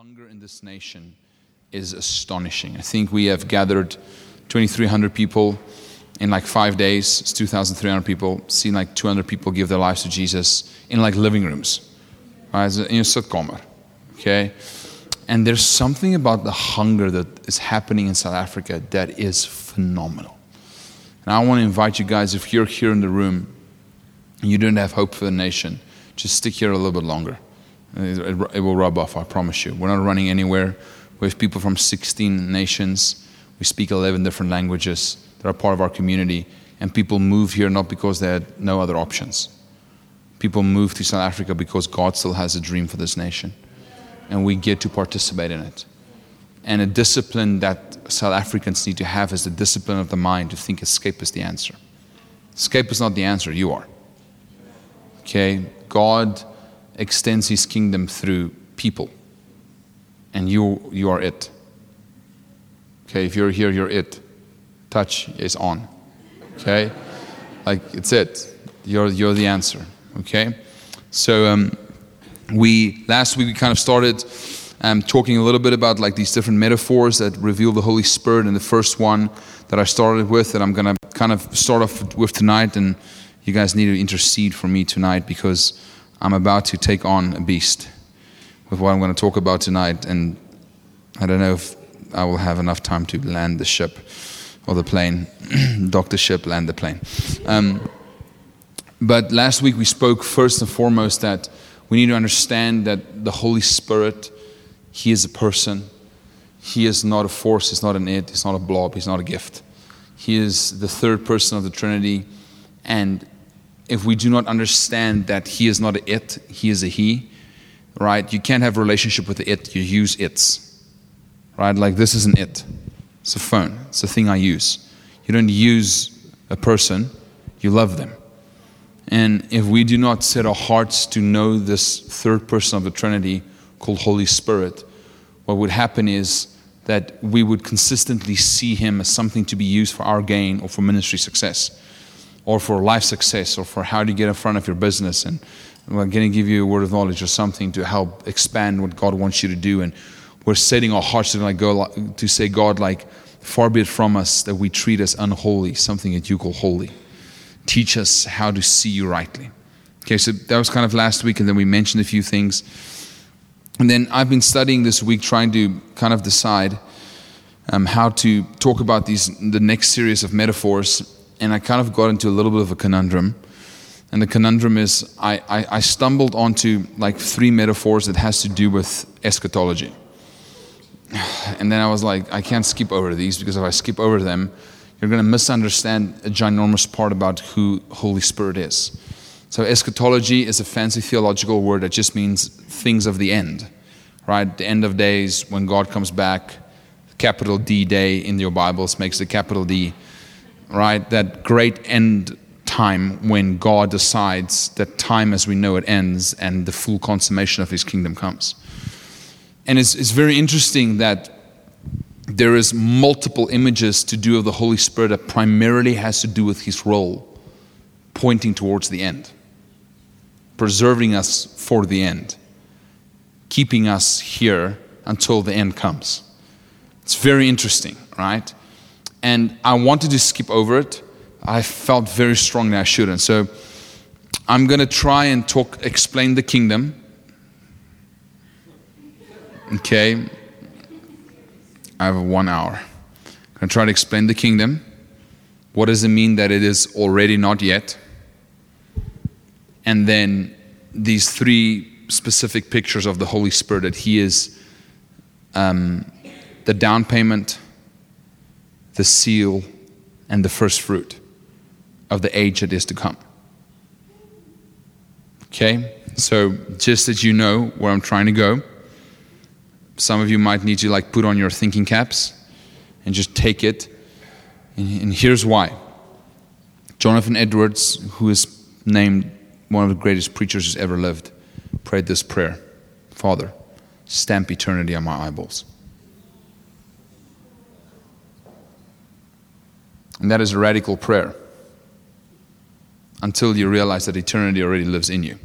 hunger in this nation is astonishing. I think we have gathered 2,300 people in like five days. It's 2,300 people. Seen like 200 people give their lives to Jesus in like living rooms, right? In a sitcomer, okay? And there's something about the hunger that is happening in South Africa that is phenomenal. And I want to invite you guys, if you're here in the room and you don't have hope for the nation, just stick here a little bit longer. It, will rub off, I promise you. We're not running anywhere. We have people from 16 nations. We speak 11 different languages that are part of our community. And people move here not because they had no other options. People move to South Africa because God still has a dream for this nation. And we get to participate in it. And a discipline that South Africans need to have is the discipline of the mind to think escape is the answer. Escape is not the answer, you are. Okay? God extends his kingdom through people. And you, you are it. Okay, if you're here, you're it. Touch is on. Okay? Like, it's it. You're, you're the answer. Okay? So, um, we, last week, we kind of started um, talking a little bit about like these different metaphors that reveal the Holy Spirit. And the first one that I started with, that I'm going to kind of start off with tonight, and you guys need to intercede for me tonight because I'm about to take on a beast with what I'm going to talk about tonight. And I don't know if I will have enough time to land the ship or the plane, Dr. ship, land the plane. Um, but last week we spoke first and foremost that we need to understand that the Holy Spirit, He is a person. He is not a force, He's not an it, He's not a blob, He's not a gift. He is the third person of the Trinity. And if we do not understand that he is not a it, he is a he, right? You can't have a relationship with the it, you use its, right? Like this is an it. It's a phone, it's a thing I use. You don't use a person, you love them. And if we do not set our hearts to know this third person of the Trinity called Holy Spirit, what would happen is that we would consistently see him as something to be used for our gain or for ministry success or for life success or for how to get in front of your business and we're going to give you a word of knowledge or something to help expand what God wants you to do. And we're setting our hearts to like go to say God like far be it from us that we treat as unholy something that you call holy. Teach us how to see you rightly. Okay so that was kind of last week and then we mentioned a few things. And then I've been studying this week trying to kind of decide um, how to talk about these the next series of metaphors and I kind of got into a little bit of a conundrum. And the conundrum is I, I, I, stumbled onto like three metaphors that has to do with eschatology. And then I was like, I can't skip over these because if I skip over them, you're going to misunderstand a ginormous part about who Holy Spirit is. So eschatology is a fancy theological word that just means things of the end, right? The end of days when God comes back, capital D day in your Bibles makes the capital D right? That great end time when God decides that time as we know it ends and the full consummation of his kingdom comes. And it's, it's very interesting that there is multiple images to do of the Holy Spirit that primarily has to do with his role pointing towards the end, preserving us for the end, keeping us here until the end comes. It's very interesting, right? And I wanted to skip over it. I felt very strongly I shouldn't. So I'm going to try and talk, explain the kingdom. Okay. I have one hour. I'm going to try to explain the kingdom. What does it mean that it is already not yet? And then these three specific pictures of the Holy Spirit that He is um, the down payment the seal, and the first fruit of the age that is to come. Okay? So, just that you know where I'm trying to go, some of you might need to like put on your thinking caps and just take it. And, and here's why. Jonathan Edwards, who is named one of the greatest preachers who's ever lived, prayed this prayer Father, stamp eternity on my eyeballs. And that is a radical prayer until you realize that eternity already lives in you.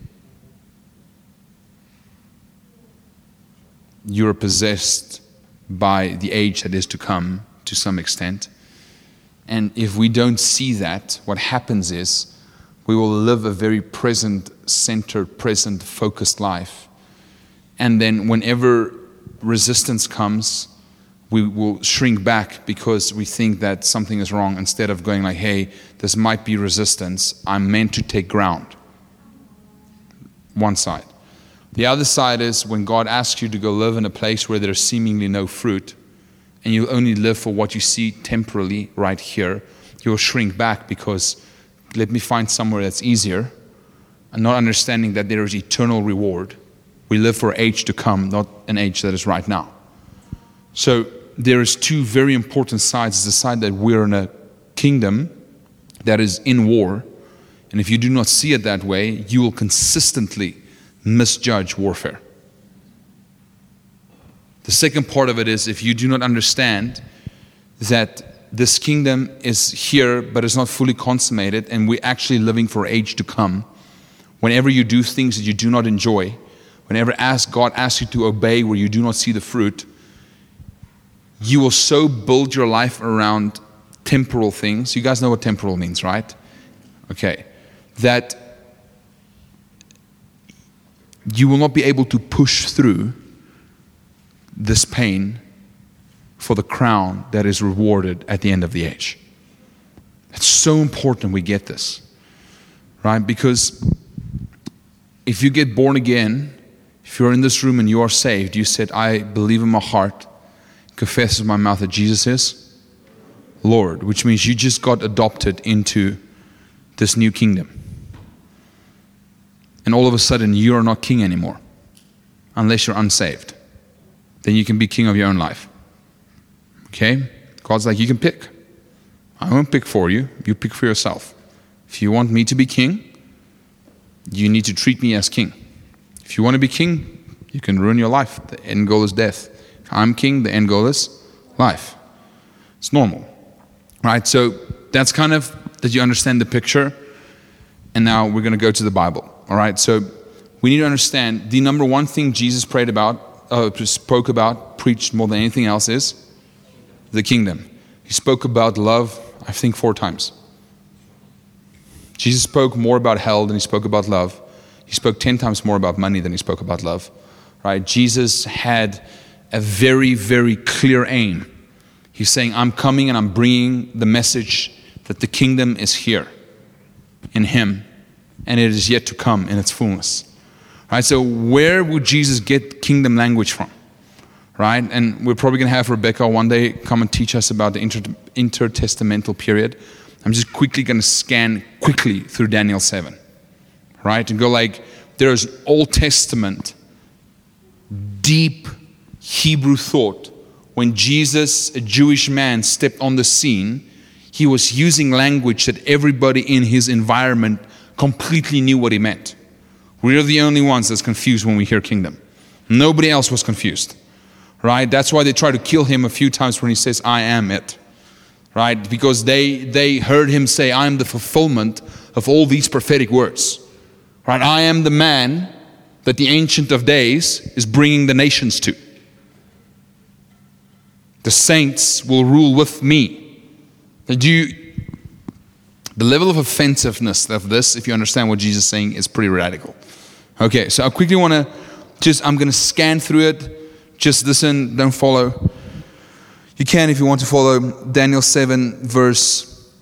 you're possessed by the age that is to come to some extent. And if we don't see that, what happens is we will live a very present centered, present focused life. And then whenever resistance comes, we will shrink back because we think that something is wrong instead of going like, hey, this might be resistance. I'm meant to take ground. One side. The other side is when God asks you to go live in a place where there's seemingly no fruit, and you only live for what you see temporarily right here, you'll shrink back because let me find somewhere that's easier, and not understanding that there is eternal reward. We live for age to come, not an age that is right now. So there is two very important sides. It's the side that we're in a kingdom that is in war, and if you do not see it that way, you will consistently misjudge warfare. The second part of it is if you do not understand that this kingdom is here but is not fully consummated and we're actually living for age to come, whenever you do things that you do not enjoy, whenever ask, God asks you to obey where you do not see the fruit, you will so build your life around temporal things. You guys know what temporal means, right? Okay. That you will not be able to push through this pain for the crown that is rewarded at the end of the age. It's so important we get this, right? Because if you get born again, if you're in this room and you are saved, you said, I believe in my heart, confess in my mouth that Jesus is Lord, which means you just got adopted into this new kingdom. And all of a sudden, you are not king anymore unless you're unsaved then you can be king of your own life. Okay? God's like, you can pick. I won't pick for you, you pick for yourself. If you want me to be king, you need to treat me as king. If you want to be king, you can ruin your life. The end goal is death. I'm king, the end goal is life. It's normal. Right? So that's kind of that you understand the picture. And now we're going to go to the Bible. All right? So we need to understand the number one thing Jesus prayed about uh, spoke about, preached more than anything else is the kingdom. He spoke about love, I think, four times. Jesus spoke more about hell than he spoke about love. He spoke 10 times more about money than he spoke about love. Right? Jesus had a very, very clear aim. He's saying, I'm coming and I'm bringing the message that the kingdom is here in him and it is yet to come in its fullness. Right? So where would Jesus get kingdom language from? Right? And we're probably going to have Rebecca one day come and teach us about the inter- intertestamental period. I'm just quickly going to scan quickly through Daniel 7. Right? And go like, there's Old Testament, deep Hebrew thought. When Jesus, a Jewish man, stepped on the scene, he was using language that everybody in his environment completely knew what he meant. We're the only ones that's confused when we hear kingdom. Nobody else was confused. Right? That's why they try to kill him a few times when he says, I am it. Right? Because they, they heard him say, I am the fulfillment of all these prophetic words. Right? I am the man that the Ancient of Days is bringing the nations to. The saints will rule with me. Do you, the level of offensiveness of this, if you understand what Jesus is saying, is pretty radical. Okay, so I quickly want to just, I'm going to scan through it. Just listen, don't follow. You can if you want to follow Daniel 7, verse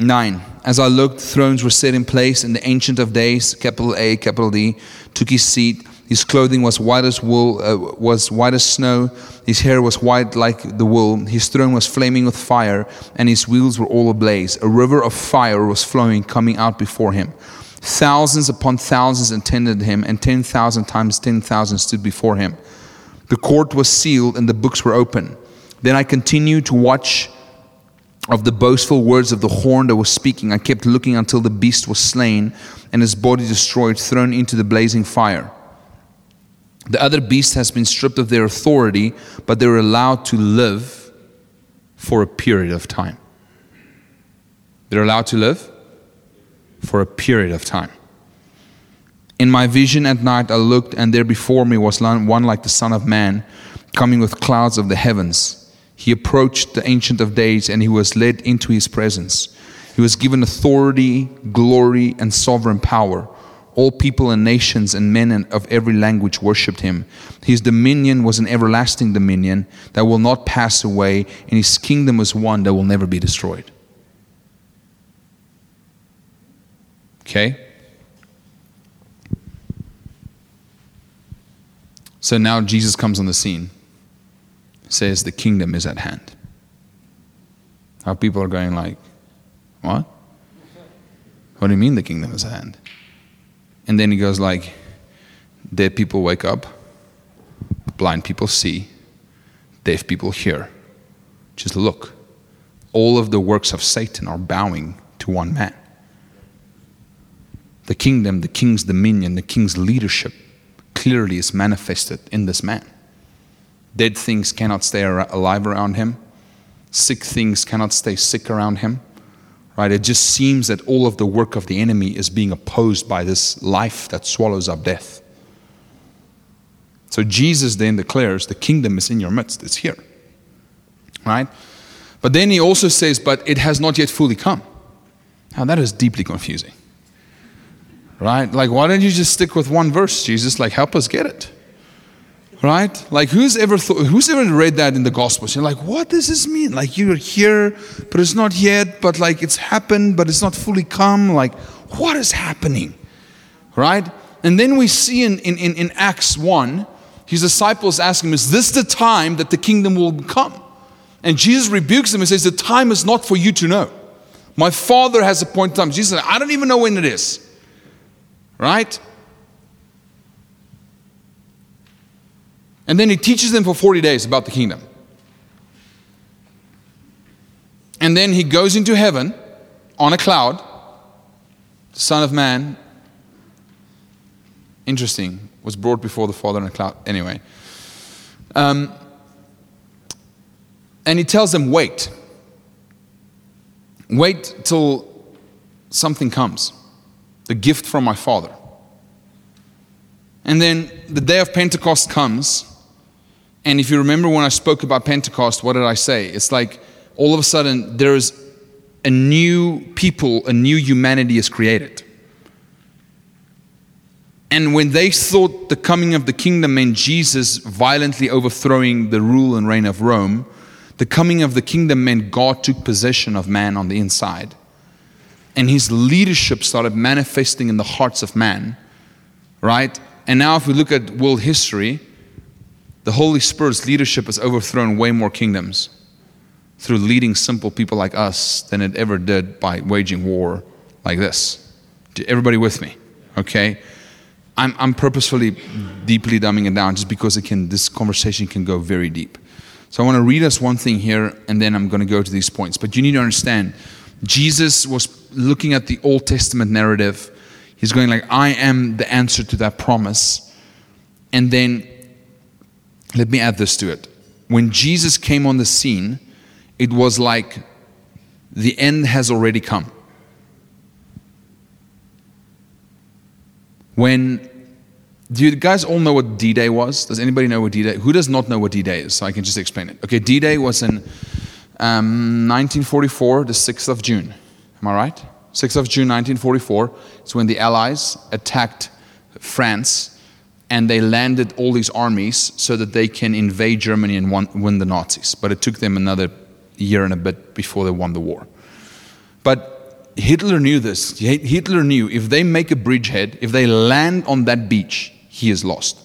9. As I looked, thrones were set in place, and the Ancient of Days, capital A, capital D, took his seat. His clothing was white as wool, uh, was white as snow. His hair was white like the wool. His throne was flaming with fire, and his wheels were all ablaze. A river of fire was flowing, coming out before him. Thousands upon thousands attended him, and 10,000 times 10,000 stood before him. The court was sealed, and the books were open. Then I continued to watch of the boastful words of the horn that was speaking. I kept looking until the beast was slain, and his body destroyed, thrown into the blazing fire. The other beast has been stripped of their authority, but they were allowed to live for a period of time. They're allowed to live for a period of time. In my vision at night, I looked, and there before me was one like the Son of Man, coming with clouds of the heavens. He approached the Ancient of Days, and he was led into his presence. He was given authority, glory, and sovereign power. All people and nations and men of every language worshipped him. His dominion was an everlasting dominion that will not pass away, and his kingdom was one that will never be destroyed. Okay? So now Jesus comes on the scene, says the kingdom is at hand. How people are going like, what? What do you mean the kingdom is at hand? And then he goes like, dead people wake up, blind people see, deaf people hear. Just look. All of the works of Satan are bowing to one man. The kingdom, the king's dominion, the king's leadership clearly is manifested in this man. Dead things cannot stay alive around him. Sick things cannot stay sick around him. Right? It just seems that all of the work of the enemy is being opposed by this life that swallows up death. So Jesus then declares the kingdom is in your midst, it's here. Right? But then he also says, but it has not yet fully come. Now that is deeply confusing. Right? Like, why don't you just stick with one verse, Jesus? Like, help us get it. Right? Like, who's ever thought, who's ever read that in the Gospels? You're like, what does this mean? Like, you're here, but it's not yet, but like it's happened, but it's not fully come. Like, what is happening? Right? And then we see in, in, in, Acts 1, his disciples ask him, Is this the time that the kingdom will come? And Jesus rebukes them and says, The time is not for you to know. My Father has appointed time. Jesus said, I don't even know when it is. Right? And then he teaches them for 40 days about the kingdom. And then he goes into heaven on a cloud, the Son of Man. Interesting, was brought before the Father in a cloud. Anyway. Um, and he tells them, wait. Wait till something comes the gift from my Father. And then the day of Pentecost comes. And if you remember when I spoke about Pentecost, what did I say? It's like all of a sudden there is a new people, a new humanity is created. And when they thought the coming of the kingdom meant Jesus violently overthrowing the rule and reign of Rome, the coming of the kingdom meant God took possession of man on the inside and his leadership started manifesting in the hearts of man, right? And now, if we look at world history, the Holy Spirit's leadership has overthrown way more kingdoms through leading simple people like us than it ever did by waging war like this. Everybody with me? Okay? I'm, I'm purposefully deeply dumbing it down just because it can, this conversation can go very deep. So I want to read us one thing here and then I'm going to go to these points. But you need to understand Jesus was looking at the Old Testament narrative. He's going like, I am the answer to that promise. And then let me add this to it. When Jesus came on the scene, it was like the end has already come. When do you guys all know what D Day was? Does anybody know what D Day? Who does not know what D Day is? So I can just explain it. Okay, D Day was in um, 1944, the 6th of June. Am I right? 6th of June 1944 It's when the Allies attacked France and they landed all these armies so that they can invade Germany and win the Nazis. But it took them another year and a bit before they won the war. But Hitler knew this. Hitler knew if they make a bridgehead, if they land on that beach, he is lost.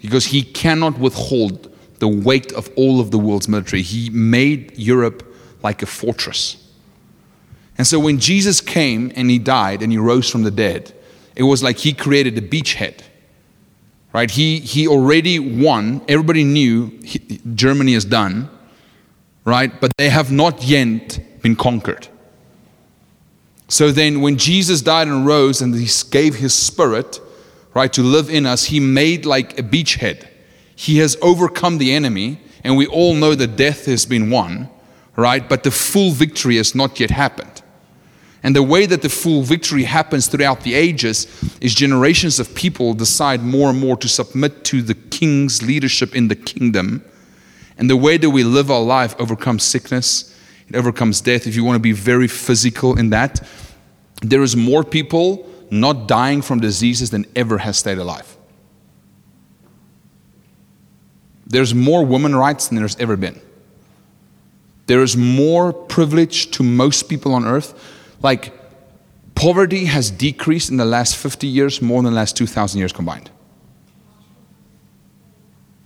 Because he cannot withhold the weight of all of the world's military. He made Europe like a fortress. And so when Jesus came and he died and he rose from the dead, it was like he created a beachhead. Right? He, he already won. Everybody knew he, Germany is done. Right? But they have not yet been conquered. So then, when Jesus died and rose and he gave his spirit, right, to live in us, he made like a beachhead he has overcome the enemy, and we all know that death has been won, right? But the full victory has not yet happened. And the way that the full victory happens throughout the ages is generations of people decide more and more to submit to the king's leadership in the kingdom. And the way that we live our life overcomes sickness, it overcomes death. If you want to be very physical in that, there is more people not dying from diseases than ever has stayed alive. There's more women rights than there's ever been. There is more privilege to most people on earth like, poverty has decreased in the last 50 years more than the last 2,000 years combined.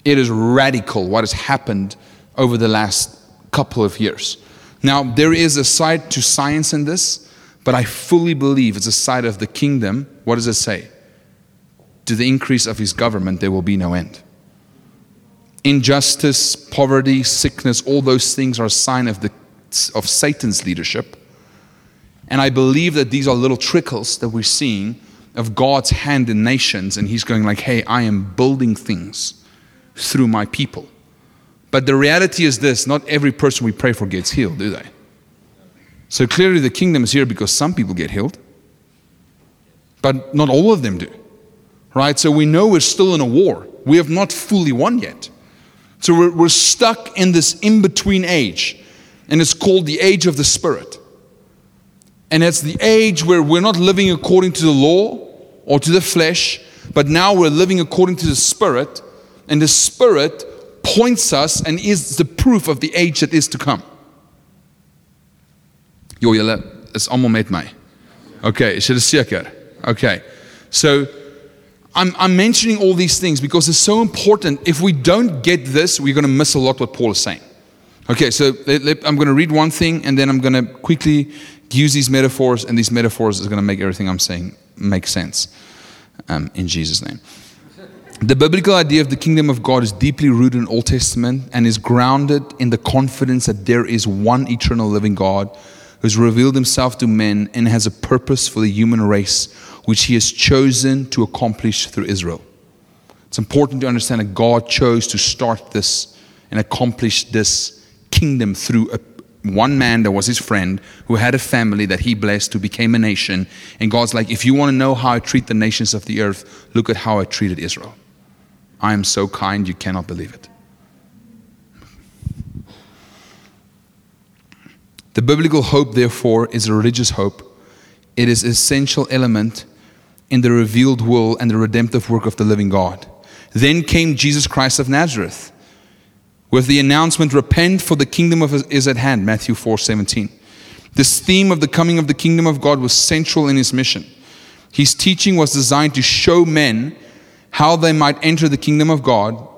It is radical what has happened over the last couple of years. Now, there is a side to science in this, but I fully believe it's a side of the kingdom. What does it say? To the increase of his government, there will be no end. Injustice, poverty, sickness, all those things are a sign of, the, of Satan's leadership. And I believe that these are little trickles that we're seeing of God's hand in nations. And He's going like, hey, I am building things through my people. But the reality is this not every person we pray for gets healed, do they? So clearly the kingdom is here because some people get healed, but not all of them do. Right? So we know we're still in a war. We have not fully won yet. So we're, we're stuck in this in between age, and it's called the age of the Spirit. And it's the age where we're not living according to the law or to the flesh, but now we're living according to the Spirit. And the Spirit points us and is the proof of the age that is to come. Is. Okay, is? Okay. So I'm, I'm mentioning all these things because it's so important. If we don't get this, we're going to miss a lot what Paul is saying. Okay, so I'm going to read one thing and then I'm going to quickly use these metaphors, and these metaphors is going to make everything I'm saying make sense um, in Jesus' name. The biblical idea of the kingdom of God is deeply rooted in the Old Testament and is grounded in the confidence that there is one eternal living God who's revealed himself to men and has a purpose for the human race which he has chosen to accomplish through Israel. It's important to understand that God chose to start this and accomplish this kingdom through a one man that was his friend who had a family that he blessed who became a nation. And God's like, if you want to know how I treat the nations of the earth, look at how I treated Israel. I am so kind, you cannot believe it. The biblical hope, therefore, is a religious hope. It is an essential element in the revealed will and the redemptive work of the living God. Then came Jesus Christ of Nazareth with the announcement, Repent, for the kingdom of is at hand, Matthew 4 17. This theme of the coming of the kingdom of God was central in his mission. His teaching was designed to show men how they might enter the kingdom of God.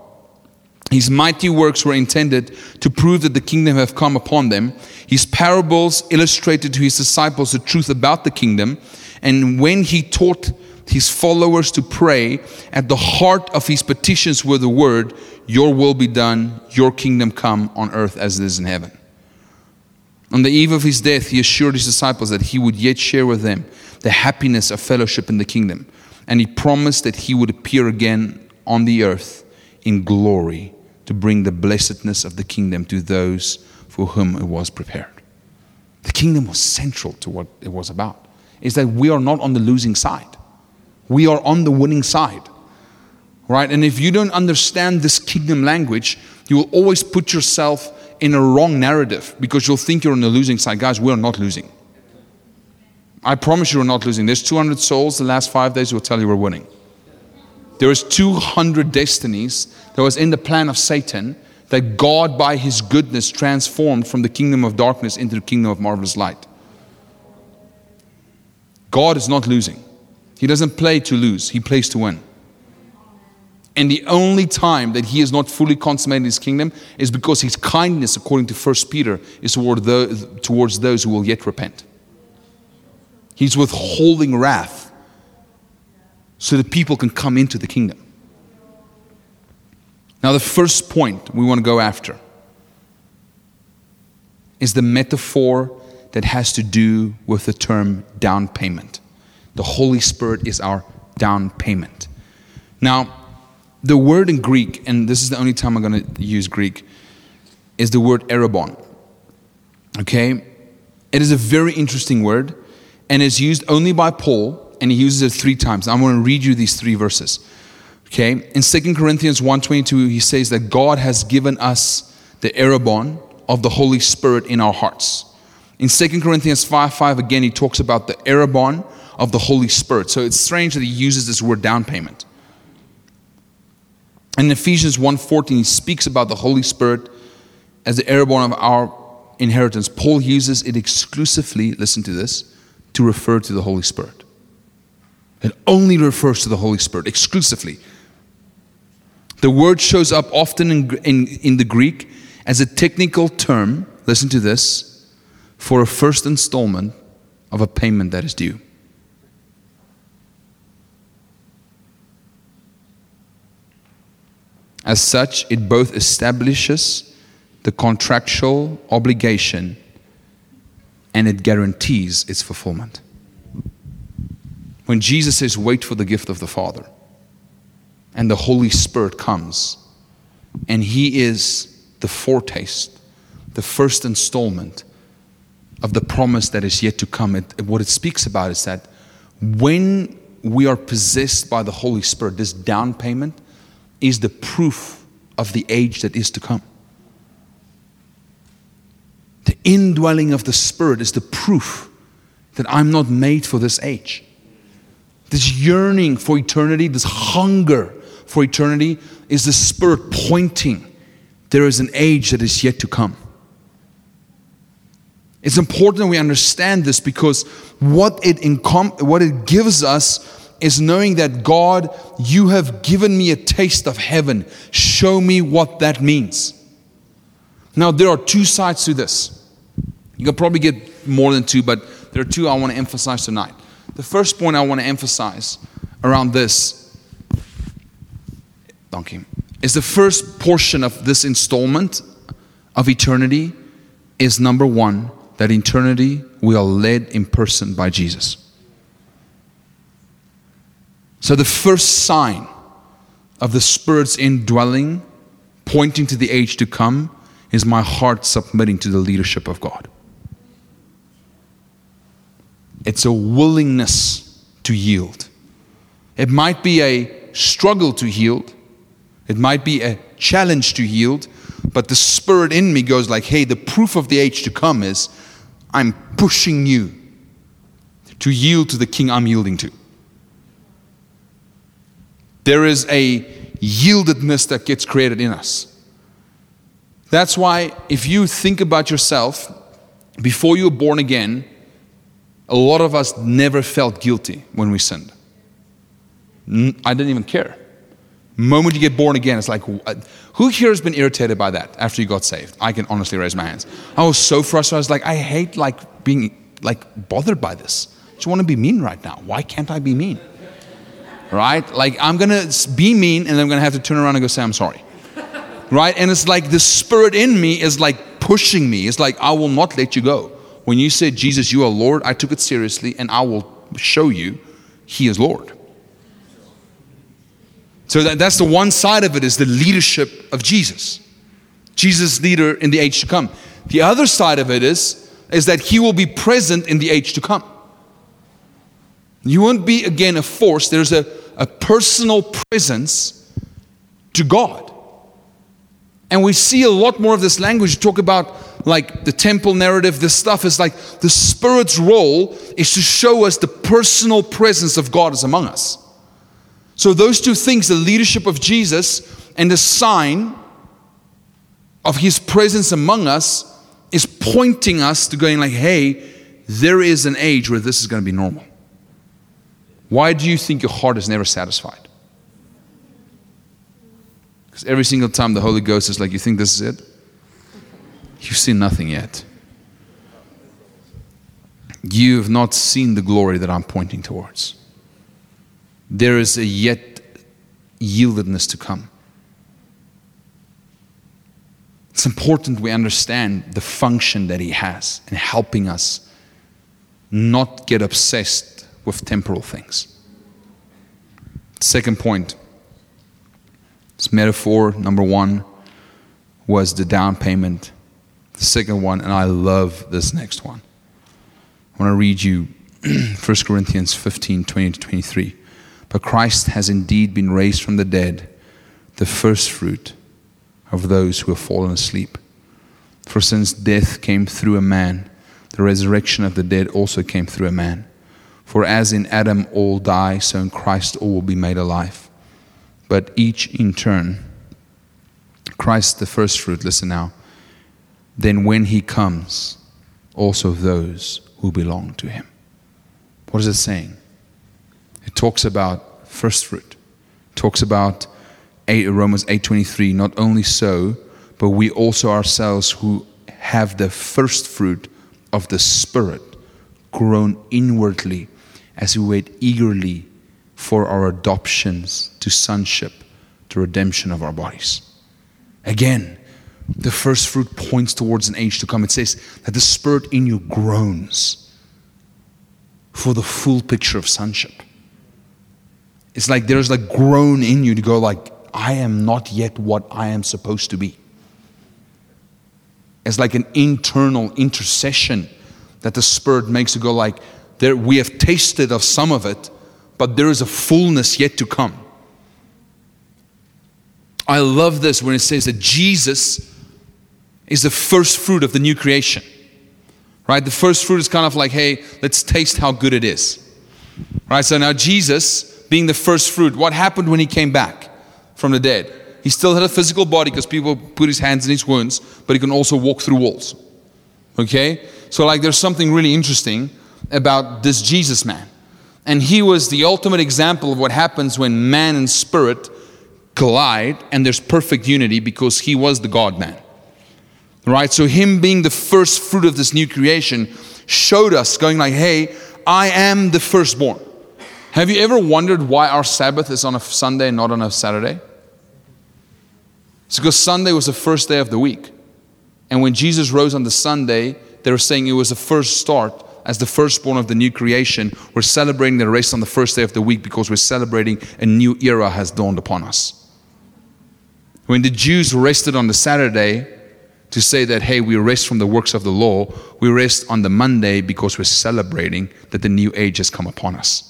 His mighty works were intended to prove that the kingdom have come upon them. His parables illustrated to his disciples the truth about the kingdom. And when he taught his followers to pray, at the heart of his petitions were the word, Your will be done, your kingdom come on earth as it is in heaven. On the eve of his death, he assured his disciples that he would yet share with them the happiness of fellowship in the kingdom. And he promised that he would appear again on the earth in glory to bring the blessedness of the kingdom to those for whom it was prepared. The kingdom was central to what it was about. Is that we are not on the losing side we are on the winning side. Right? And if you don't understand this kingdom language, you will always put yourself in a wrong narrative because you'll think you're on the losing side. Guys, we are not losing. I promise you we're not losing. There's 200 souls the last five days will tell you we're winning. There is 200 destinies that was in the plan of Satan that God, by his goodness, transformed from the kingdom of darkness into the kingdom of marvelous light. God is not losing. He doesn't play to lose, he plays to win. And the only time that he is not fully consummated his kingdom is because his kindness, according to 1 Peter, is toward those, towards those who will yet repent. He's withholding wrath so that people can come into the kingdom. Now, the first point we want to go after is the metaphor that has to do with the term down payment. The Holy Spirit is our down payment. Now, the word in Greek, and this is the only time I'm going to use Greek, is the word arrabon. Okay? It is a very interesting word, and is used only by Paul, and he uses it three times. I'm going to read you these three verses. Okay, in 2 Corinthians 1:22, he says that God has given us the arrabon of the Holy Spirit in our hearts. In 2 Corinthians 5 5, again, he talks about the arrabon of the Holy Spirit. So it's strange that he uses this word down payment. In Ephesians 1:14, he speaks about the Holy Spirit as the arrabon of our inheritance. Paul uses it exclusively, listen to this, to refer to the Holy Spirit. It only refers to the Holy Spirit exclusively. The word shows up often in, in, in the Greek as a technical term, listen to this, for a first installment of a payment that is due. As such, it both establishes the contractual obligation and it guarantees its fulfillment. When Jesus says, Wait for the gift of the Father, and the Holy Spirit comes, and He is the foretaste, the first installment of the promise that is yet to come. It, what it speaks about is that when we are possessed by the Holy Spirit, this down payment is the proof of the age that is to come. The indwelling of the Spirit is the proof that I'm not made for this age. This yearning for eternity, this hunger for eternity, is the Spirit pointing there is an age that is yet to come. It's important we understand this because what it, incom- what it gives us is knowing that God, you have given me a taste of heaven. Show me what that means. Now, there are two sides to this. You can probably get more than two, but there are two I want to emphasize tonight. The first point I want to emphasize around this, donkey, is the first portion of this installment of eternity is number one, that eternity we are led in person by Jesus. So the first sign of the Spirit's indwelling, pointing to the age to come, is my heart submitting to the leadership of God. It's a willingness to yield. It might be a struggle to yield. It might be a challenge to yield, but the spirit in me goes like, "Hey, the proof of the age to come is I'm pushing you to yield to the king I'm yielding to." There is a yieldedness that gets created in us. That's why if you think about yourself before you were born again, a lot of us never felt guilty when we sinned. I didn't even care. Moment you get born again, it's like, uh, who here has been irritated by that after you got saved? I can honestly raise my hands. I was so frustrated. I was like, I hate like being like bothered by this. I just want to be mean right now. Why can't I be mean? Right? Like I'm gonna be mean, and I'm gonna have to turn around and go say I'm sorry. Right? And it's like the spirit in me is like pushing me. It's like I will not let you go. When you said, Jesus, you are Lord, I took it seriously and I will show you He is Lord. So that, that's the one side of it is the leadership of Jesus. Jesus leader in the age to come. The other side of it is, is that he will be present in the age to come. You won't be again a force. There's a, a personal presence to God. And we see a lot more of this language. talk about like the temple narrative. This stuff is like the Spirit's role is to show us the personal presence of God is among us. So, those two things, the leadership of Jesus and the sign of his presence among us, is pointing us to going like, hey, there is an age where this is going to be normal. Why do you think your heart is never satisfied? Because every single time the Holy Ghost is like, You think this is it? You've seen nothing yet. You have not seen the glory that I'm pointing towards. There is a yet yieldedness to come. It's important we understand the function that He has in helping us not get obsessed with temporal things. Second point this metaphor, number one, was the down payment. The second one, and I love this next one. I want to read you 1 Corinthians 15 20 to 23. But Christ has indeed been raised from the dead, the first fruit of those who have fallen asleep. For since death came through a man, the resurrection of the dead also came through a man. For as in Adam all die, so in Christ all will be made alive. But each in turn. Christ the first fruit, listen now. Then when he comes, also those who belong to him. What is it saying? It talks about first fruit. It talks about 8, Romans 8:23, not only so, but we also ourselves who have the first fruit of the Spirit grown inwardly as we wait eagerly for our adoptions to sonship, to redemption of our bodies. Again, the first fruit points towards an age to come. It says that the Spirit in you groans for the full picture of sonship. It's like there's like groan in you to go like, I am not yet what I am supposed to be. It's like an internal intercession that the Spirit makes to go like, there, we have tasted of some of it, but there is a fullness yet to come. I love this when it says that Jesus is the first fruit of the new creation. Right? The first fruit is kind of like, hey, let's taste how good it is. Right? So now Jesus, being the first fruit, what happened when he came back from the dead? He still had a physical body because people put his hands in his wounds, but he can also walk through walls. Okay? So, like, there's something really interesting about this Jesus man. And he was the ultimate example of what happens when man and spirit collide and there's perfect unity because he was the God man. Right? So, him being the first fruit of this new creation showed us, going like, hey, I am the firstborn. Have you ever wondered why our Sabbath is on a Sunday and not on a Saturday? It's because Sunday was the first day of the week. And when Jesus rose on the Sunday, they were saying it was the first start as the firstborn of the new creation. We're celebrating the race on the first day of the week because we're celebrating a new era has dawned upon us. When the Jews rested on the Saturday to say that, hey, we rest from the works of the law, we rest on the Monday because we're celebrating that the new age has come upon us.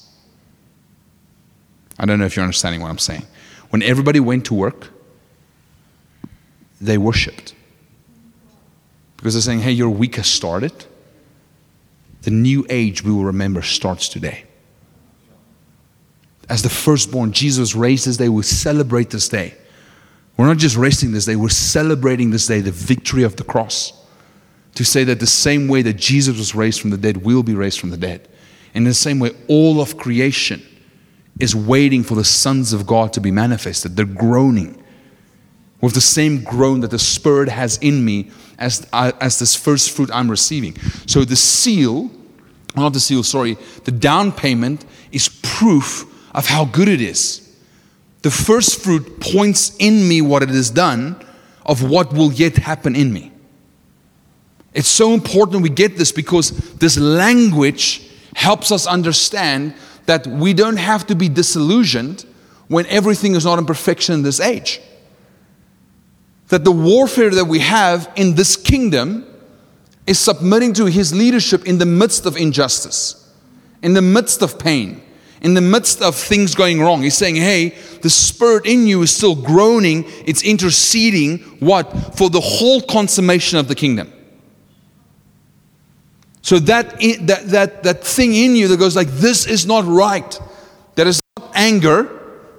I don't know if you're understanding what I'm saying. When everybody went to work, they worshiped. Because they're saying, hey, your week has started. The new age we will remember starts today. As the firstborn, Jesus raised this day, we celebrate this day. We're not just resting this day, we're celebrating this day, the victory of the cross. To say that the same way that Jesus was raised from the dead, will be raised from the dead. And In the same way, all of creation is waiting for the sons of God to be manifested. They're groaning with the same groan that the Spirit has in me as, uh, as this first fruit I'm receiving. So the seal, not the seal, sorry, the down payment is proof of how good it is. The first fruit points in me what it has done of what will yet happen in me. It's so important we get this because this language helps us understand that we don't have to be disillusioned when everything is not in perfection in this age that the warfare that we have in this kingdom is submitting to his leadership in the midst of injustice, in the midst of pain, in the midst of things going wrong. He's saying, hey, the spirit in you is still groaning, it's interceding, what? For the whole consummation of the kingdom. So that, that, that, that thing in you that goes like, this is not right, that is not anger,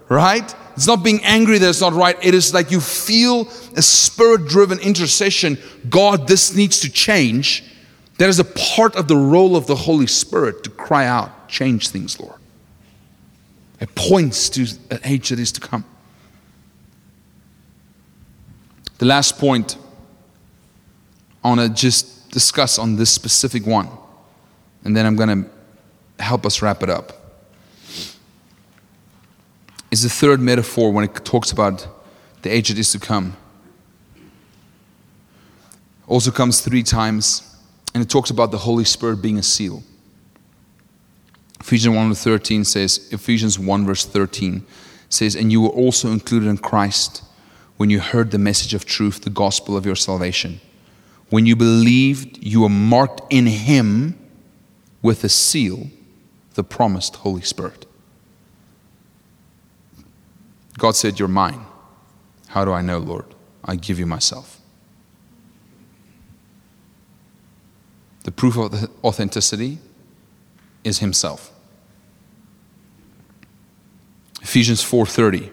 right? It's not being angry that it's not right. It is like you feel a spirit driven intercession. God, this needs to change. That is a part of the role of the Holy Spirit to cry out, change things, Lord. It points to an age that is to come. The last point I want to just discuss on this specific one, and then I'm going to help us wrap it up is the third metaphor when it talks about the age that is to come. Also comes three times, and it talks about the Holy Spirit being a seal. Ephesians 1 13 says, Ephesians 1 verse 13 says, And you were also included in Christ when you heard the message of truth, the gospel of your salvation. When you believed, you were marked in Him with a seal, the promised Holy Spirit. God said, You're mine. How do I know, Lord? I give you myself. The proof of the authenticity is himself. Ephesians 4:30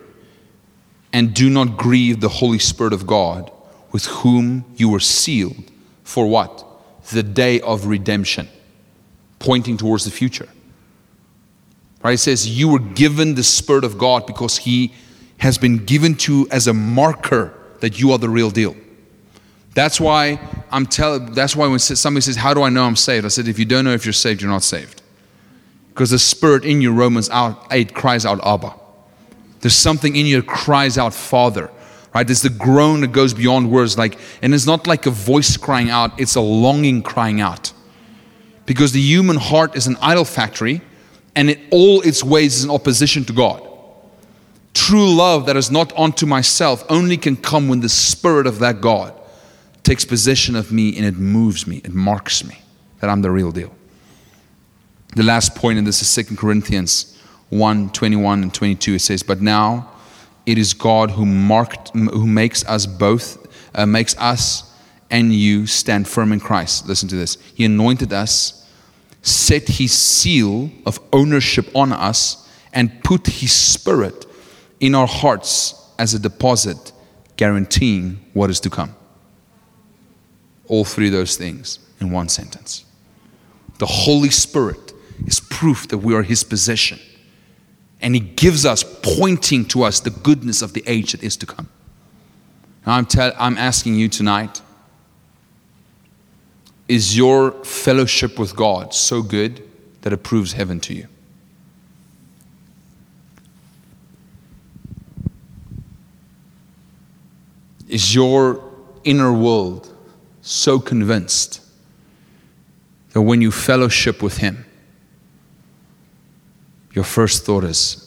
And do not grieve the Holy Spirit of God with whom you were sealed for what? The day of redemption, pointing towards the future. Right? It says you were given the Spirit of God because He has been given to you as a marker that you are the real deal. That's why I'm telling. That's why when somebody says, "How do I know I'm saved?" I said, "If you don't know if you're saved, you're not saved." Because the Spirit in you, Romans 8, cries out, "Abba." There's something in you that cries out, "Father." Right? There's the groan that goes beyond words. Like, and it's not like a voice crying out; it's a longing crying out. Because the human heart is an idol factory, and in all its ways is in opposition to God. True love that is not unto myself only can come when the Spirit of that God takes possession of me and it moves me, it marks me that I'm the real deal. The last point in this is 2 Corinthians 1 21 and 22. It says, But now it is God who, marked, who makes us both, uh, makes us and you stand firm in Christ. Listen to this. He anointed us, set his seal of ownership on us, and put his spirit in our hearts as a deposit, guaranteeing what is to come all three of those things in one sentence. The Holy Spirit is proof that we are His possession. And He gives us, pointing to us, the goodness of the age that is to come. Now, I'm, tell, I'm asking you tonight is your fellowship with God so good that it proves heaven to you? Is your inner world so convinced that when you fellowship with Him, your first thought is,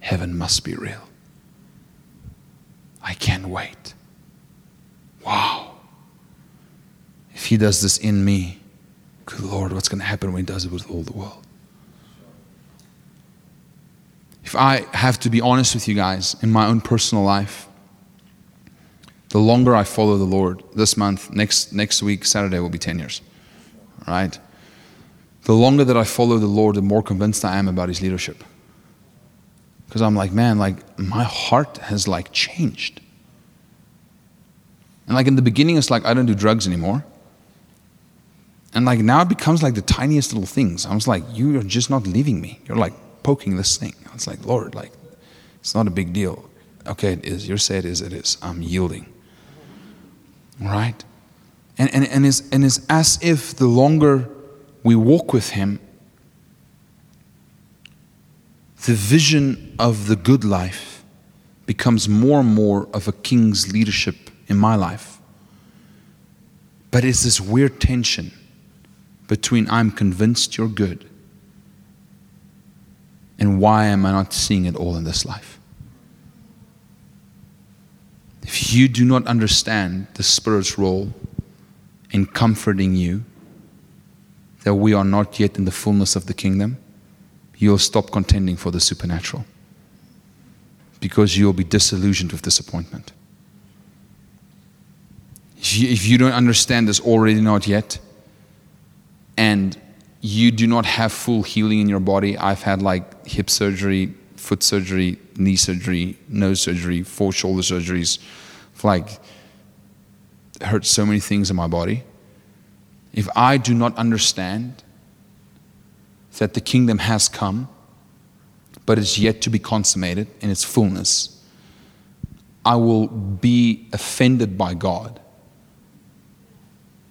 Heaven must be real. I can't wait. Wow. If He does this in me, good Lord, what's going to happen when He does it with all the world? If I have to be honest with you guys in my own personal life, the longer I follow the Lord, this month, next, next week, Saturday will be 10 years. Right? The longer that I follow the Lord, the more convinced I am about His leadership. Because I'm like, man, like my heart has like changed. And like in the beginning, it's like I don't do drugs anymore. And like now it becomes like the tiniest little things. I was like, you are just not leaving me. You're like poking this thing. I was like, Lord, like, it's not a big deal. Okay, it is. You say it is, it is. I'm yielding. Right? And, and, and, it's, and it's as if the longer we walk with Him, the vision of the good life becomes more and more of a king's leadership in my life. But it's this weird tension between I'm convinced you're good and why am I not seeing it all in this life? If you do not understand the Spirit's role in comforting you, that we are not yet in the fullness of the kingdom, you'll stop contending for the supernatural because you'll be disillusioned with disappointment. If you, don't understand this already, not yet, and you do not have full healing in your body, I've had like hip surgery, foot surgery, knee surgery, nose surgery, four shoulder surgeries, like hurt so many things in my body. If I do not understand that the kingdom has come, but is yet to be consummated in its fullness, I will be offended by God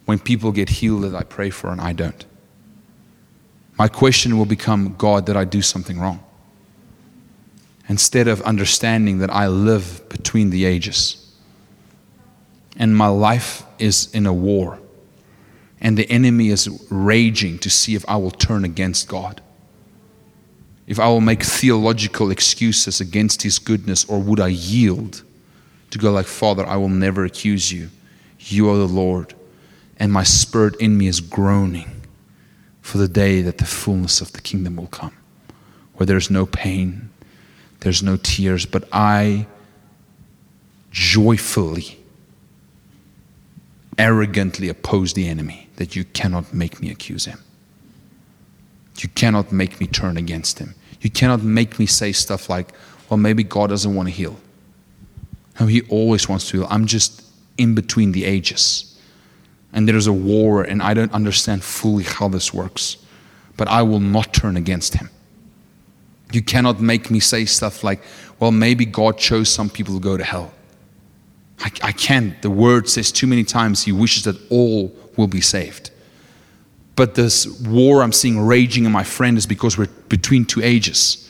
when people get healed that I pray for and I don't. My question will become God, did I do something wrong? Instead of understanding that I live between the ages. And my life is in a war. And the enemy is raging to see if I will turn against God. If I will make theological excuses against his goodness, or would I yield to go like, Father, I will never accuse you. You are the Lord. And my spirit in me is groaning for the day that the fullness of the kingdom will come, where there's no pain, there's no tears, but I joyfully, arrogantly oppose the enemy that you cannot make me accuse him. You cannot make me turn against him. You cannot make me say stuff like, well, maybe God doesn't want to heal. No, He always wants to heal. I'm just in between the ages. And there's a war, and I don't understand fully how this works. But I will not turn against Him. You cannot make me say stuff like, well, maybe God chose some people to go to hell. I, I can't. The word says too many times He wishes that all will be saved. But this war I'm seeing raging in my friend is because we're between two ages.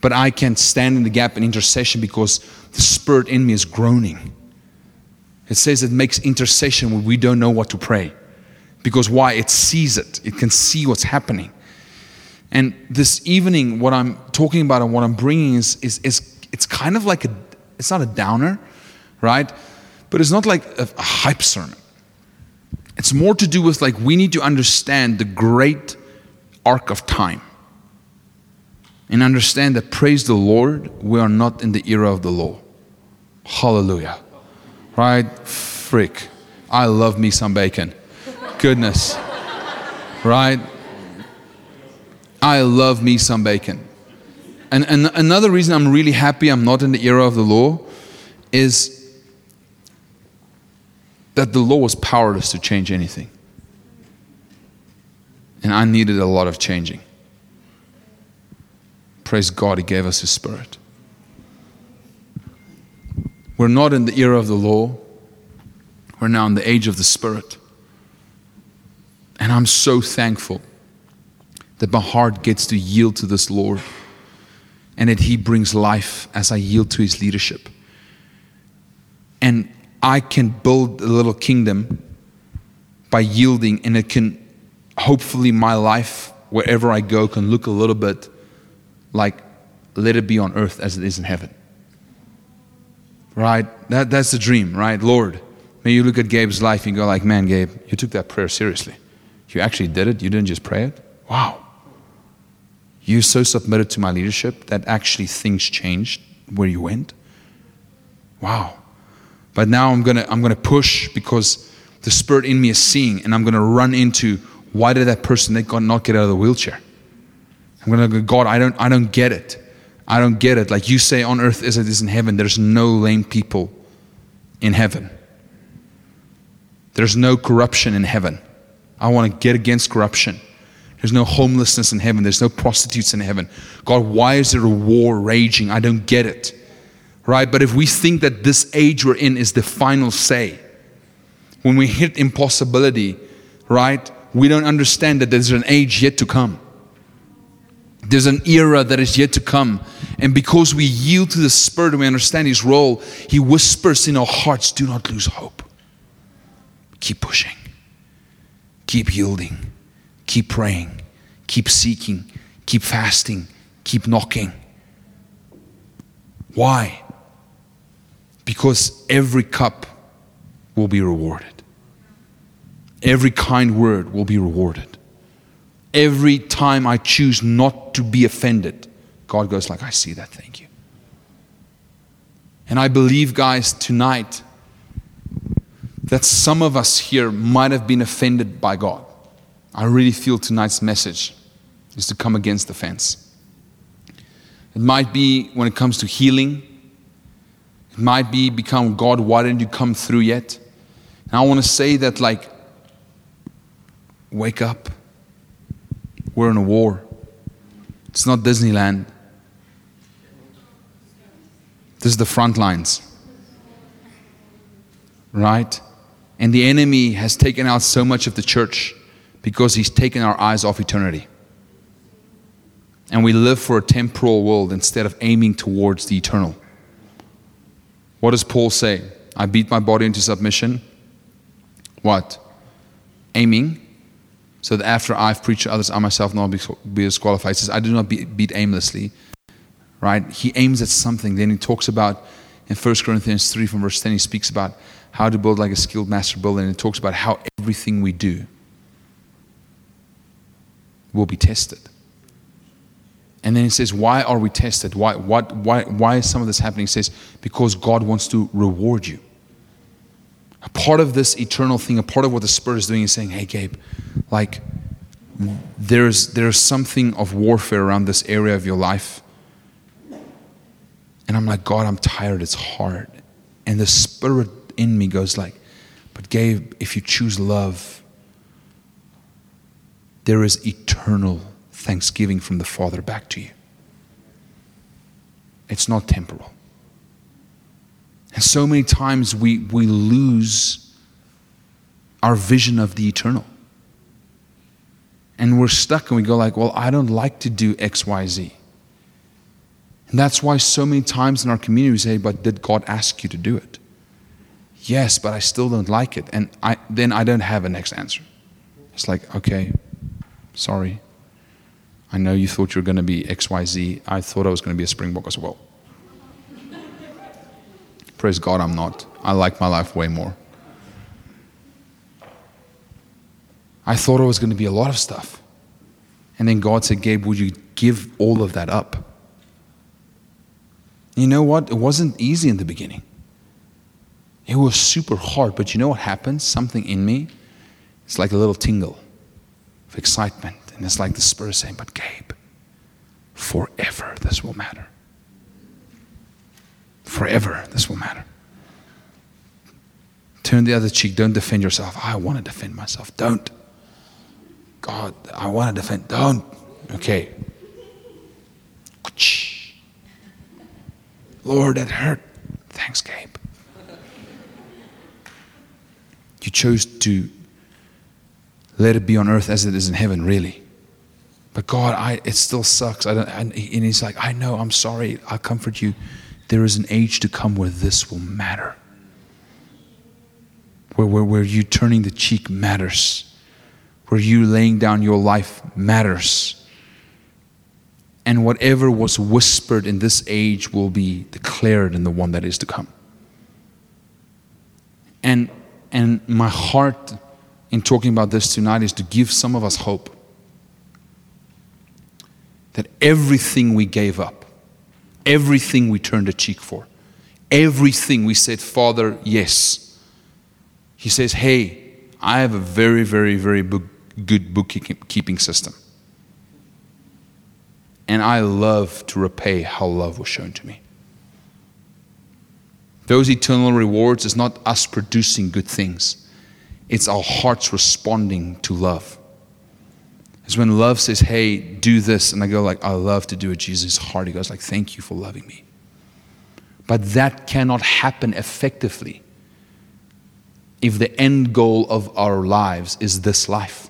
But I can stand in the gap in intercession because the spirit in me is groaning. It says it makes intercession when we don't know what to pray. Because why? It sees it, it can see what's happening. And this evening, what I'm talking about and what I'm bringing is, is, is it's kind of like a, it's not a downer, right? But it's not like a, a hype sermon. It's more to do with like we need to understand the great arc of time and understand that, praise the Lord, we are not in the era of the law. Hallelujah. Right? Frick. I love me some bacon. Goodness. Right? I love me some bacon. And, and another reason I'm really happy I'm not in the era of the law is that the law was powerless to change anything. And I needed a lot of changing. Praise God, He gave us His Spirit. We're not in the era of the law, we're now in the age of the Spirit. And I'm so thankful that my heart gets to yield to this Lord and that He brings life as I yield to His leadership. And I can build a little kingdom by yielding, and it can hopefully my life, wherever I go, can look a little bit like let it be on earth as it is in heaven. Right? That, that's the dream, right? Lord, may you look at Gabe's life and go like, man, Gabe, you took that prayer seriously. You actually did it. You didn't just pray it. Wow. You so submitted to my leadership that actually things changed where you went. Wow. But now I'm gonna I'm gonna push because the spirit in me is seeing, and I'm gonna run into why did that person they not get out of the wheelchair? I'm gonna go, God, I don't I don't get it. I don't get it. Like you say on earth as it is in heaven, there's no lame people in heaven. There's no corruption in heaven. I want to get against corruption. There's no homelessness in heaven. There's no prostitutes in heaven. God, why is there a war raging? I don't get it right? But if we think that this age we're in is the final say, when we hit impossibility, right, we don't understand that there's an age yet to come. There's an era that is yet to come. And because we yield to the Spirit and we understand His role, He whispers in our hearts do not lose hope. Keep pushing, keep yielding, keep praying, keep seeking, keep fasting, keep knocking. Why? Because every cup will be rewarded. Every kind word will be rewarded. Every time I choose not to be offended, God goes like, I see that, thank you. And I believe, guys, tonight that some of us here might have been offended by God. I really feel tonight's message is to come against the fence. It might be when it comes to healing, it might be become, God, why didn't you come through yet? And I want to say that, like, wake up. We're in a war. It's not Disneyland. This is the front lines. Right? And the enemy has taken out so much of the church because he's taken our eyes off eternity. And we live for a temporal world instead of aiming towards the eternal. What does Paul say? I beat my body into submission. What? Aiming, so that after I've preached to others, I myself not be disqualified. He says, I do not beat aimlessly. Right? He aims at something. Then he talks about in 1 Corinthians 3 from verse 10, he speaks about how to build like a skilled master builder, and he talks about how everything we do will be tested. And then he says, Why are we tested? Why, what, why, why is some of this happening? Says, Because God wants to reward you. A part of this eternal thing, a part of what the Spirit is doing is saying, Hey, Gabe, like, there's, there's something of warfare around this area of your life. And I'm like, God, I'm tired. It's hard. And the Spirit in me goes like, But Gabe, if you choose love, there is eternal thanksgiving from the Father back to you. It's not temporal. And so many times we, we lose our vision of the eternal. And we're stuck and we go like, well, I don't like to do X, Y, Z. And that's why so many times in our community we say, but did God ask you to do it? Yes, but I still don't like it. And I, then I don't have a next answer. It's like, okay, sorry. I know you thought you were going to be XYZ. I thought I was going to be a Springbok as well. Praise God, I'm not. I like my life way more. I thought I was going to be a lot of stuff. And then God said, Gabe, would you give all of that up? You know what? It wasn't easy in the beginning. It was super hard, but you know what happens? Something in me, it's like a little tingle of excitement. And it's like the Spirit saying, But Gabe, forever this will matter. Forever this will matter. Turn the other cheek. Don't defend yourself. I want to defend myself. Don't. God, I want to defend. Don't. Okay. Lord, that hurt. Thanks, Gabe. You chose to let it be on earth as it is in heaven, really. But God, I, it still sucks. I don't, and He's like, I know, I'm sorry. I'll comfort you. There is an age to come where this will matter. Where, where, where you turning the cheek matters. Where you laying down your life matters. And whatever was whispered in this age will be declared in the one that is to come. And, and my heart in talking about this tonight is to give some of us hope that everything we gave up, everything we turned a cheek for, everything we said, Father, yes. He says, Hey, I have a very, very, very book, good bookkeeping system. And I love to repay how love was shown to me. Those eternal rewards is not us producing good things, it's our hearts responding to love It's when love says, hey, do this. And I go like, I love to do it. Jesus' heart, he goes like, thank you for loving me. But that cannot happen effectively if the end goal of our lives is this life.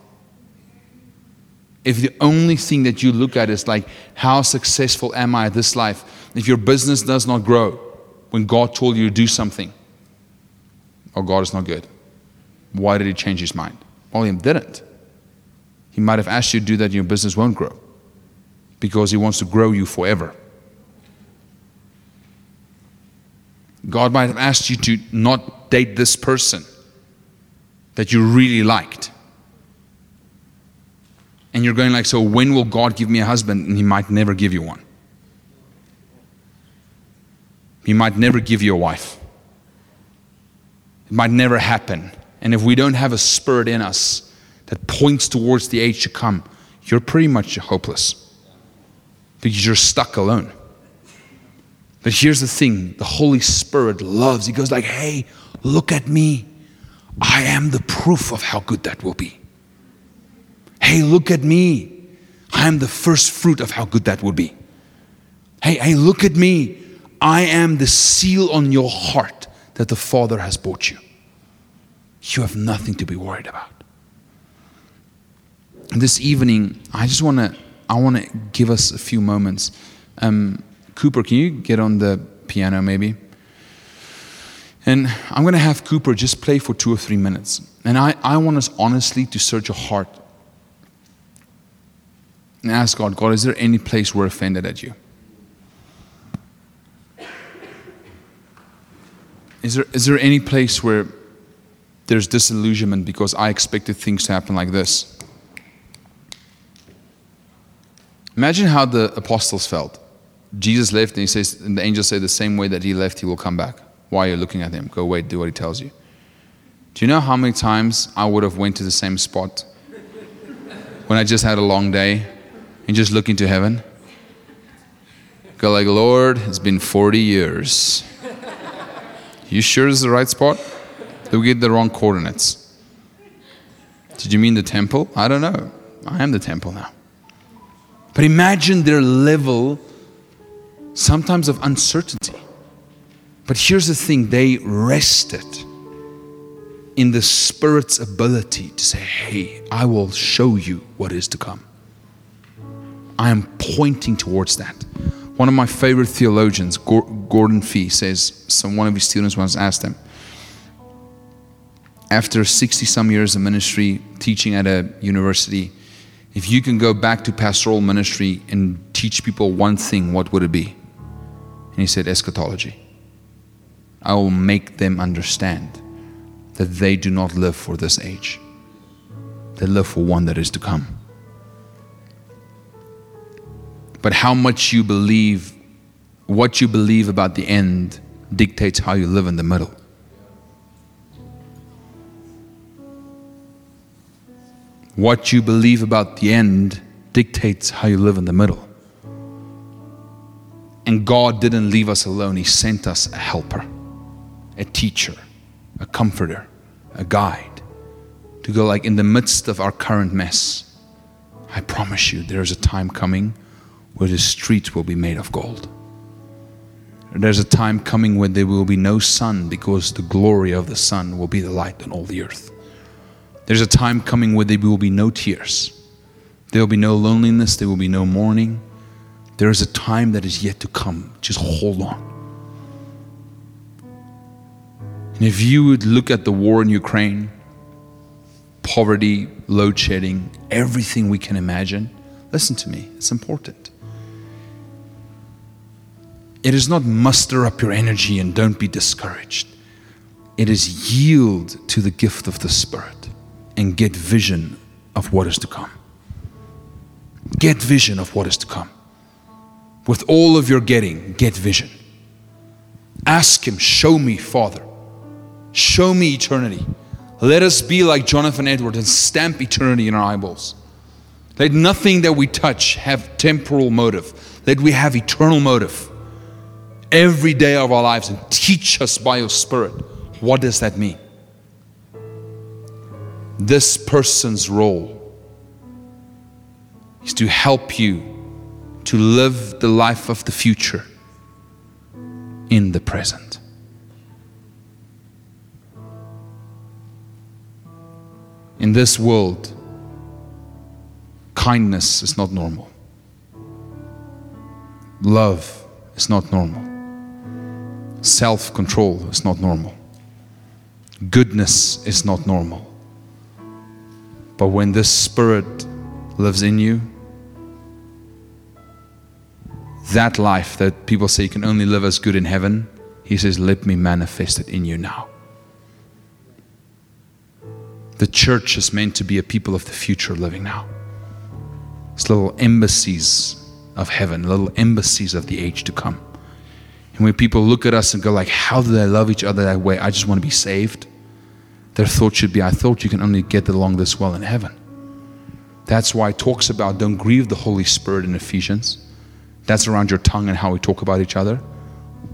If the only thing that you look at is like, how successful am I this life? If your business does not grow when God told you to do something, oh, God is not good. Why did he change his mind? He didn't. He might have asked you to do that, your business won't grow because He wants to grow you forever. God might have asked you to not date this person that you really liked. And you're going like, so when will God give me a husband? And he might never give you one. He might never give you a wife. It might never happen. And if we don't have a spirit in us that points towards the age to come, you're pretty much hopeless because you're stuck alone. But here's the thing the Holy Spirit loves. He goes like, hey, look at me. I am the proof of how good that will be. Hey, look at me. I am the first fruit of how good that will be. Hey, hey, look at me. I am the seal on your heart that the Father has bought you. You have nothing to be worried about this evening, I just want to I want to give us a few moments. Um, Cooper, can you get on the piano maybe? And I'm going to have Cooper just play for two or three minutes. And I, I want us honestly to search your heart and ask God, God, is there any place we're offended at you? Is there, is there any place where there's disillusionment because I expected things to happen like this? Imagine how the apostles felt. Jesus left, and he says, and the angel said, the same way that he left, he will come back. Why are you looking at him? Go away, do what he tells you. Do you know how many times I would have went to the same spot when I just had a long day and just look into heaven? Go like, Lord, it's been 40 years. You sure this is the right spot? We get the wrong coordinates? Did you mean the temple? I don't know. I am the temple now. But imagine their level sometimes of uncertainty. But here's the thing they rested in the Spirit's ability to say, Hey, I will show you what is to come. I am pointing towards that. One of my favorite theologians, Gordon Fee, says, some, one of his students once asked him, after 60 some years of ministry, teaching at a university, if you can go back to pastoral ministry and teach people one thing, what would it be? And he said, eschatology. I will make them understand that they do not live for this age, they live for one that is to come. But how much you believe, what you believe about the end, dictates how you live in the middle. What you believe about the end dictates how you live in the middle. And God didn't leave us alone, He sent us a helper, a teacher, a comforter, a guide to go like in the midst of our current mess. I promise you, there's a time coming where the streets will be made of gold. There's a time coming when there will be no sun because the glory of the sun will be the light on all the earth. There's a time coming where there will be no tears. There will be no loneliness. There will be no mourning. There is a time that is yet to come. Just hold on. And if you would look at the war in Ukraine, poverty, load shedding, everything we can imagine, listen to me, it's important. It is not muster up your energy and don't be discouraged. It is yield to the gift of the Spirit and get vision of what is to come. Get vision of what is to come. With all of your getting, get vision. Ask Him, Show me, Father. Show me eternity. Let us be like Jonathan Edwards and stamp eternity in our eyeballs. Let nothing that we touch have temporal motive. Let we have eternal motive every day of our lives and teach us by your Spirit. What does that mean? This person's role is to help you to live the life of the future in the present. In this world, kindness is not normal. Love is not normal. Self control is not normal. Goodness is not normal. But when this Spirit lives in you, that life that people say you can only live as good in heaven, He says, let me manifest it in you now. The church is meant to be a people of the future living now. It's little embassies of heaven, little embassies of the age to come. And when people look at us and go like, how do they love each other that way? I just want to be saved. Their thought should be, I thought you can only get along this well in heaven. That's why it talks about don't grieve the Holy Spirit in Ephesians. That's around your tongue and how we talk about each other.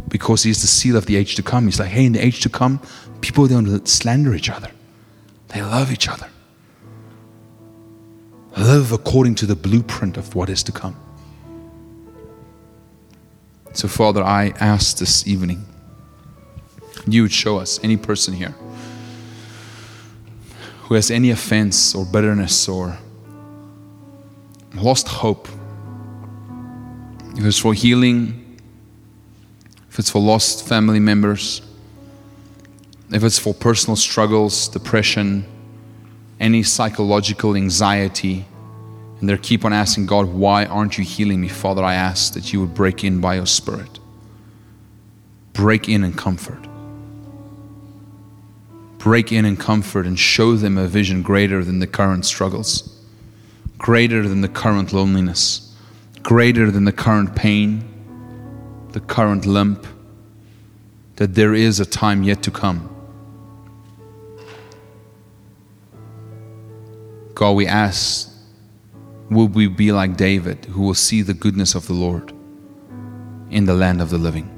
Because he's the seal of the age to come. He's like, hey, in the age to come, people don't slander each other. They love each other. Live according to the blueprint of what is to come. So, Father, I ask this evening, you would show us any person here who has any offense or bitterness or lost hope if it's for healing, if it's for lost family members, if it's for personal struggles, depression, any psychological anxiety, and they keep on asking God, Why aren't you healing me? Father, I ask that you would break in by your Spirit. Break in and comfort. Break in and comfort and show them a vision greater than the current struggles, greater than the current loneliness greater than the current pain, the current limp, that there is a time yet to come. God, we ask, will we be like David, who will see the goodness of the Lord in the land of the living?